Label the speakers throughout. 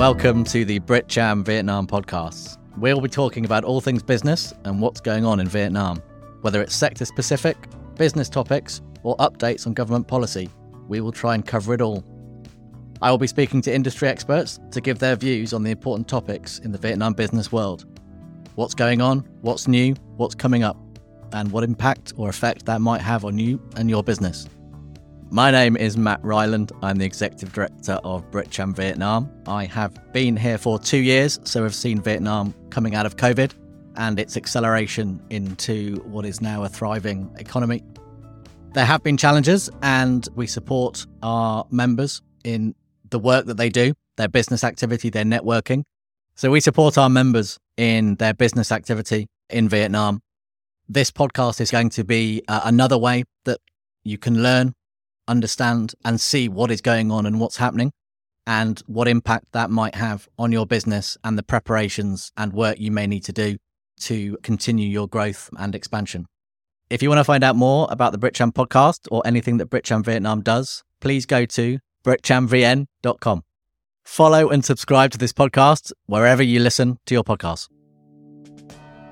Speaker 1: Welcome to the Brit BritCham Vietnam podcast. We'll be talking about all things business and what's going on in Vietnam, whether it's sector specific, business topics, or updates on government policy. We will try and cover it all. I will be speaking to industry experts to give their views on the important topics in the Vietnam business world. What's going on, what's new, what's coming up, and what impact or effect that might have on you and your business. My name is Matt Ryland. I'm the Executive Director of BritCham Vietnam. I have been here for two years, so I've seen Vietnam coming out of COVID and its acceleration into what is now a thriving economy. There have been challenges, and we support our members in the work that they do, their business activity, their networking. So we support our members in their business activity in Vietnam. This podcast is going to be uh, another way that you can learn understand and see what is going on and what's happening and what impact that might have on your business and the preparations and work you may need to do to continue your growth and expansion. If you want to find out more about the BritCham podcast or anything that BritCham Vietnam does, please go to britchamvn.com. Follow and subscribe to this podcast wherever you listen to your podcasts.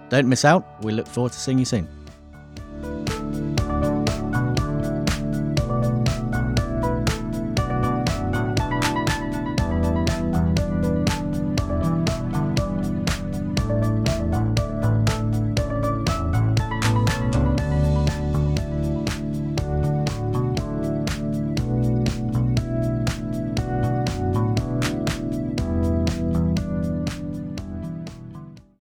Speaker 1: Don't miss out. We look forward to seeing you soon.